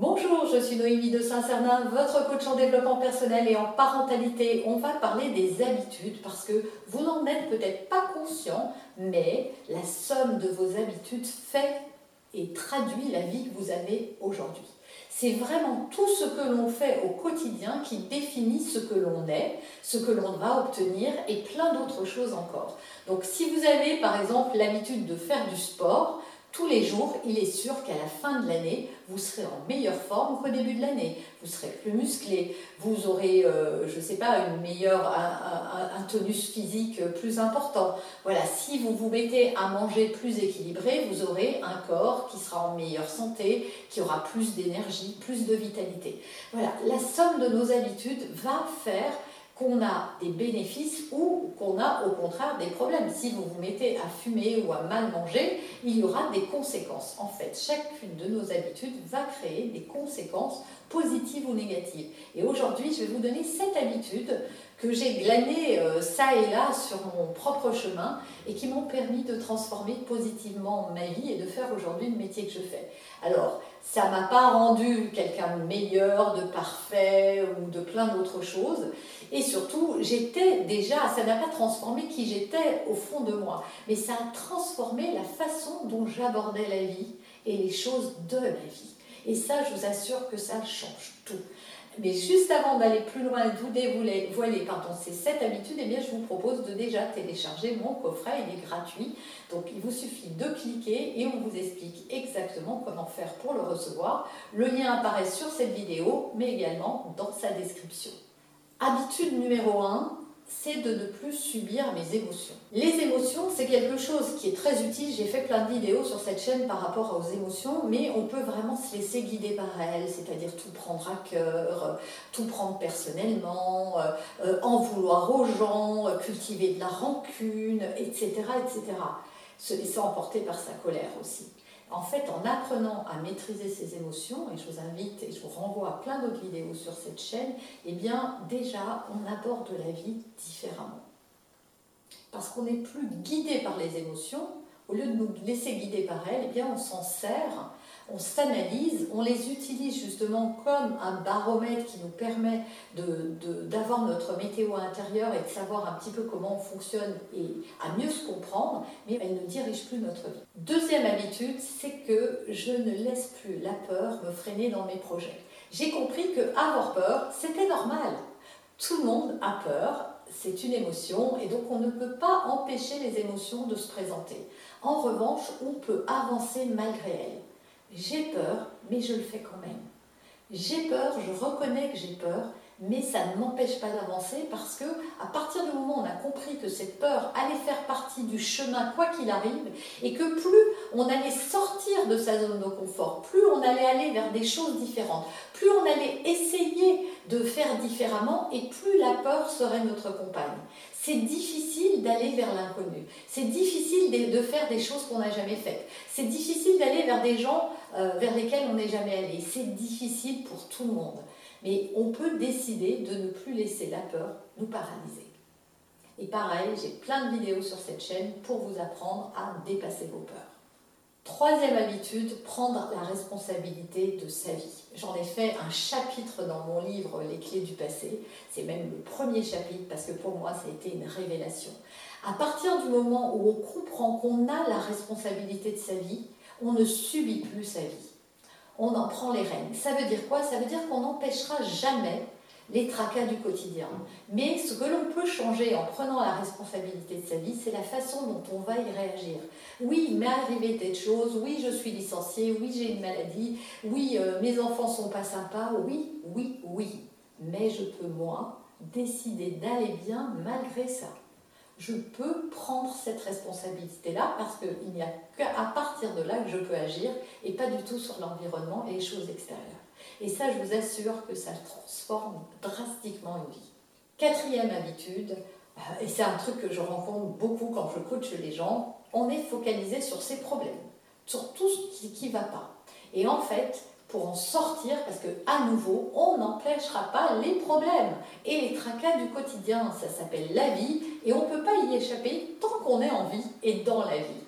Bonjour, je suis Noémie de Saint-Cernin, votre coach en développement personnel et en parentalité. On va parler des habitudes parce que vous n'en êtes peut-être pas conscient, mais la somme de vos habitudes fait et traduit la vie que vous avez aujourd'hui. C'est vraiment tout ce que l'on fait au quotidien qui définit ce que l'on est, ce que l'on va obtenir et plein d'autres choses encore. Donc si vous avez par exemple l'habitude de faire du sport, tous les jours, il est sûr qu'à la fin de l'année, vous serez en meilleure forme qu'au début de l'année. Vous serez plus musclé, vous aurez, euh, je ne sais pas, un, tonus physique plus important. Voilà, si vous vous mettez à manger plus équilibré, vous aurez un corps qui sera en meilleure santé, qui aura plus d'énergie, plus de vitalité. Voilà, la somme de nos habitudes va faire qu'on a des bénéfices ou qu'on a au contraire des problèmes. Si vous vous mettez à fumer ou à mal manger, il y aura des conséquences. En fait, chacune de nos habitudes va créer des conséquences positives ou négatives. Et aujourd'hui, je vais vous donner cette habitude que j'ai glanées euh, ça et là sur mon propre chemin et qui m'ont permis de transformer positivement ma vie et de faire aujourd'hui le métier que je fais. Alors, ça m'a pas rendu quelqu'un de meilleur, de parfait ou de plein d'autres choses. Et surtout, j'étais déjà, ça n'a pas transformé qui j'étais au fond de moi, mais ça a transformé la façon dont j'abordais la vie et les choses de la vie. Et ça, je vous assure que ça change tout. Mais juste avant d'aller plus loin et de vous dévoiler pardon, ces sept habitudes, eh bien, je vous propose de déjà télécharger mon coffret. Il est gratuit. Donc il vous suffit de cliquer et on vous explique exactement comment faire pour le recevoir. Le lien apparaît sur cette vidéo, mais également dans sa description. Habitude numéro 1, c'est de ne plus subir mes émotions. Les émotions, c'est quelque chose qui est très utile. J'ai fait plein de vidéos sur cette chaîne par rapport aux émotions, mais on peut vraiment se laisser guider par elles, c'est-à-dire tout prendre à cœur, tout prendre personnellement, euh, euh, en vouloir aux gens, cultiver de la rancune, etc., etc. Se laisser emporter par sa colère aussi. En fait, en apprenant à maîtriser ses émotions, et je vous invite et je vous renvoie à plein d'autres vidéos sur cette chaîne, eh bien déjà, on aborde la vie différemment. Parce qu'on n'est plus guidé par les émotions, au lieu de nous laisser guider par elles, eh bien on s'en sert on s'analyse, on les utilise justement comme un baromètre qui nous permet d'avoir notre météo intérieure et de savoir un petit peu comment on fonctionne et à mieux se comprendre, mais elle ne dirige plus notre vie. Deuxième habitude, c'est que je ne laisse plus la peur me freiner dans mes projets. J'ai compris que avoir peur, c'était normal. Tout le monde a peur, c'est une émotion et donc on ne peut pas empêcher les émotions de se présenter. En revanche, on peut avancer malgré elles. J'ai peur, mais je le fais quand même. J'ai peur, je reconnais que j'ai peur, mais ça ne m'empêche pas d'avancer parce que à partir du moment où on a compris que cette peur allait faire partie du chemin quoi qu'il arrive et que plus on allait sortir de sa zone de confort, plus on allait aller vers des choses différentes, plus on allait essayer de faire différemment et plus la peur serait notre compagne. C'est difficile d'aller vers l'inconnu. C'est difficile de faire des choses qu'on n'a jamais faites. C'est difficile d'aller vers des gens euh, vers lesquels on n'est jamais allé. C'est difficile pour tout le monde. Mais on peut décider de ne plus laisser la peur nous paralyser. Et pareil, j'ai plein de vidéos sur cette chaîne pour vous apprendre à dépasser vos peurs. Troisième habitude, prendre la responsabilité de sa vie. J'en ai fait un chapitre dans mon livre Les clés du passé. C'est même le premier chapitre parce que pour moi, ça a été une révélation. À partir du moment où on comprend qu'on a la responsabilité de sa vie, on ne subit plus sa vie on en prend les rênes. Ça veut dire quoi? Ça veut dire qu'on n'empêchera jamais les tracas du quotidien. Mais ce que l'on peut changer en prenant la responsabilité de sa vie, c'est la façon dont on va y réagir. Oui, il m'est arrivé telle chose, oui, je suis licenciée, oui, j'ai une maladie, oui, euh, mes enfants sont pas sympas, oui, oui, oui. Mais je peux, moi, décider d'aller bien malgré ça. Je peux prendre cette responsabilité-là parce qu'il n'y a qu'à partir de là que je peux agir et pas du tout sur l'environnement et les choses extérieures. Et ça, je vous assure que ça transforme drastiquement une vie. Quatrième habitude, euh, et c'est un truc que je rencontre beaucoup quand je coach les gens, on est focalisé sur ses problèmes, sur tout ce qui ne va pas. Et en fait, pour en sortir, parce que à nouveau, on n'empêchera pas les problèmes et les tracas du quotidien. Ça s'appelle la vie et on ne peut pas y échapper tant qu'on est en vie et dans la vie.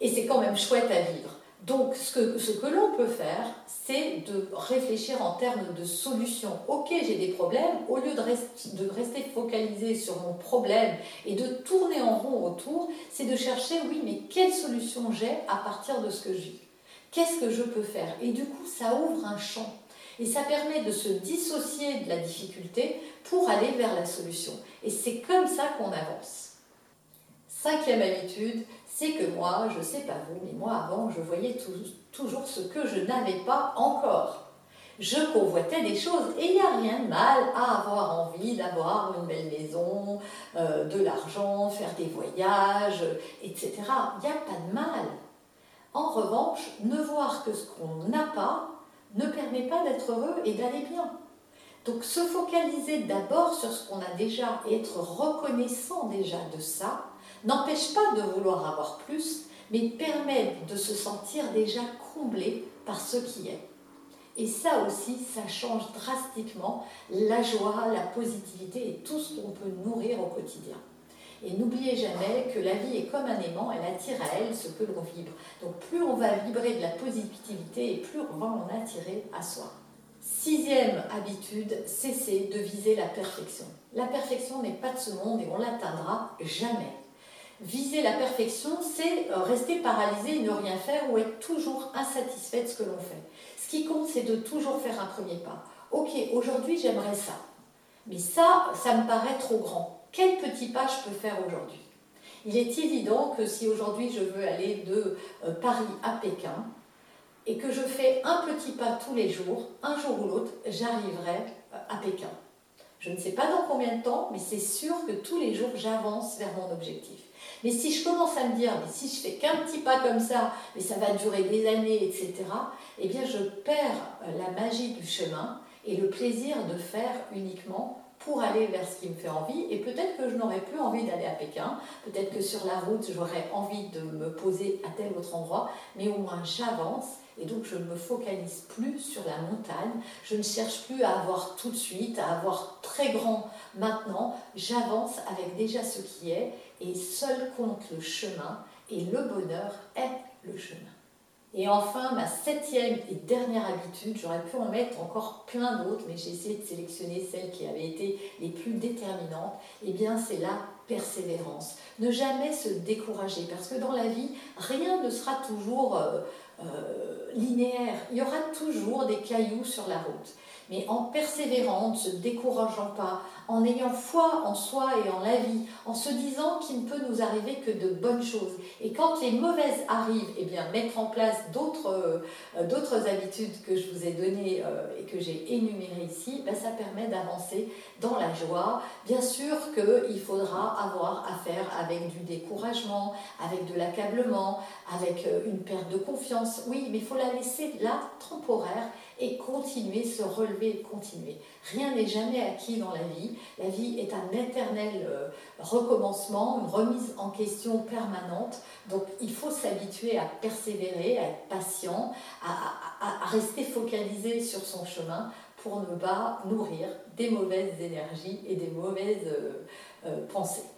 Et c'est quand même chouette à vivre. Donc, ce que, ce que l'on peut faire, c'est de réfléchir en termes de solutions. Ok, j'ai des problèmes, au lieu de, de, rester focalisé sur mon problème et de tourner en rond autour, c'est de chercher, oui, mais quelle solution j'ai à partir de ce que vis Qu'est-ce que je peux faire? Et du coup, ça ouvre un champ. Et ça permet de se dissocier de la difficulté pour aller vers la solution. Et c'est comme ça qu'on avance. Cinquième habitude, c'est que moi, je ne sais pas vous, mais moi avant, je voyais toujours ce que je n'avais pas encore. Je convoitais des choses et il n'y a rien de mal à avoir envie d'avoir une belle maison, euh, de l'argent, faire des voyages, etc. Il n'y a pas de mal. En revanche, ne voir que ce qu'on n'a pas ne permet pas d'être heureux et d'aller bien. Donc se focaliser d'abord sur ce qu'on a déjà et être reconnaissant déjà de ça n'empêche pas de vouloir avoir plus, mais permet de se sentir déjà comblé par ce qui est. Et ça aussi, ça change drastiquement la joie, la positivité et tout ce qu'on peut nourrir au quotidien. Et n'oubliez jamais que la vie est comme un aimant, elle attire à elle ce que l'on vibre. Donc plus on va vibrer de la positivité et plus on va en attirer à soi. Sixième habitude, cesser de viser la perfection. La perfection n'est pas de ce monde et on l'atteindra jamais. Viser la perfection, c'est euh, rester paralysé et ne rien faire ou être toujours insatisfait de ce que l'on fait. Ce qui compte, c'est de toujours faire un premier pas. Ok, aujourd'hui j'aimerais ça. Mais ça, ça me paraît trop grand quel petit pas je peux faire aujourd'hui? Il est évident que si aujourd'hui je veux aller de euh, Paris à Pékin et que je fais un petit pas tous les jours, un jour ou l'autre, j'arriverai euh, à Pékin. Je ne sais pas dans combien de temps, mais c'est sûr que tous les jours j'avance vers mon objectif. Mais si je commence à me dire, mais si je fais qu'un petit pas comme ça, mais ça va durer des années, etc., eh bien je perds euh, la magie du chemin et le plaisir de faire uniquement pour aller vers ce qui me fait envie. Et peut-être que je n'aurais plus envie d'aller à Pékin, peut-être que sur la route, j'aurais envie de me poser à tel autre endroit, mais au moins j'avance. Et donc je ne me focalise plus sur la montagne, je ne cherche plus à avoir tout de suite, à avoir très grand maintenant, j'avance avec déjà ce qui est, et seul compte le chemin, et le bonheur est le chemin. Et enfin, ma septième et dernière habitude, j'aurais pu en mettre encore plein d'autres, mais j'ai essayé de sélectionner celles qui avaient été les plus déterminantes, et eh bien c'est la persévérance. Ne jamais se décourager, parce que dans la vie, rien ne sera toujours euh, euh, linéaire. Il y aura toujours des cailloux sur la route mais en persévérant, ne se décourageant pas, en ayant foi en soi et en la vie, en se disant qu'il ne peut nous arriver que de bonnes choses. Et quand les mauvaises arrivent, eh bien, mettre en place d'autres euh, habitudes que je vous ai données euh, et que j'ai énumérées ici, ben, ça permet d'avancer dans la joie. Bien sûr qu'il faudra avoir à faire avec du découragement, avec de l'accablement, avec euh, une perte de confiance. Oui, mais il faut la laisser là, temporaire, et continuer, se relever, continuer. Rien n'est jamais acquis dans la vie. La vie est un éternel euh, recommencement, une remise en question permanente. Donc il faut s'habituer à persévérer, à être patient, à, rester focalisé sur son chemin pour ne pas nourrir des mauvaises énergies et des mauvaises euh, euh, pensées.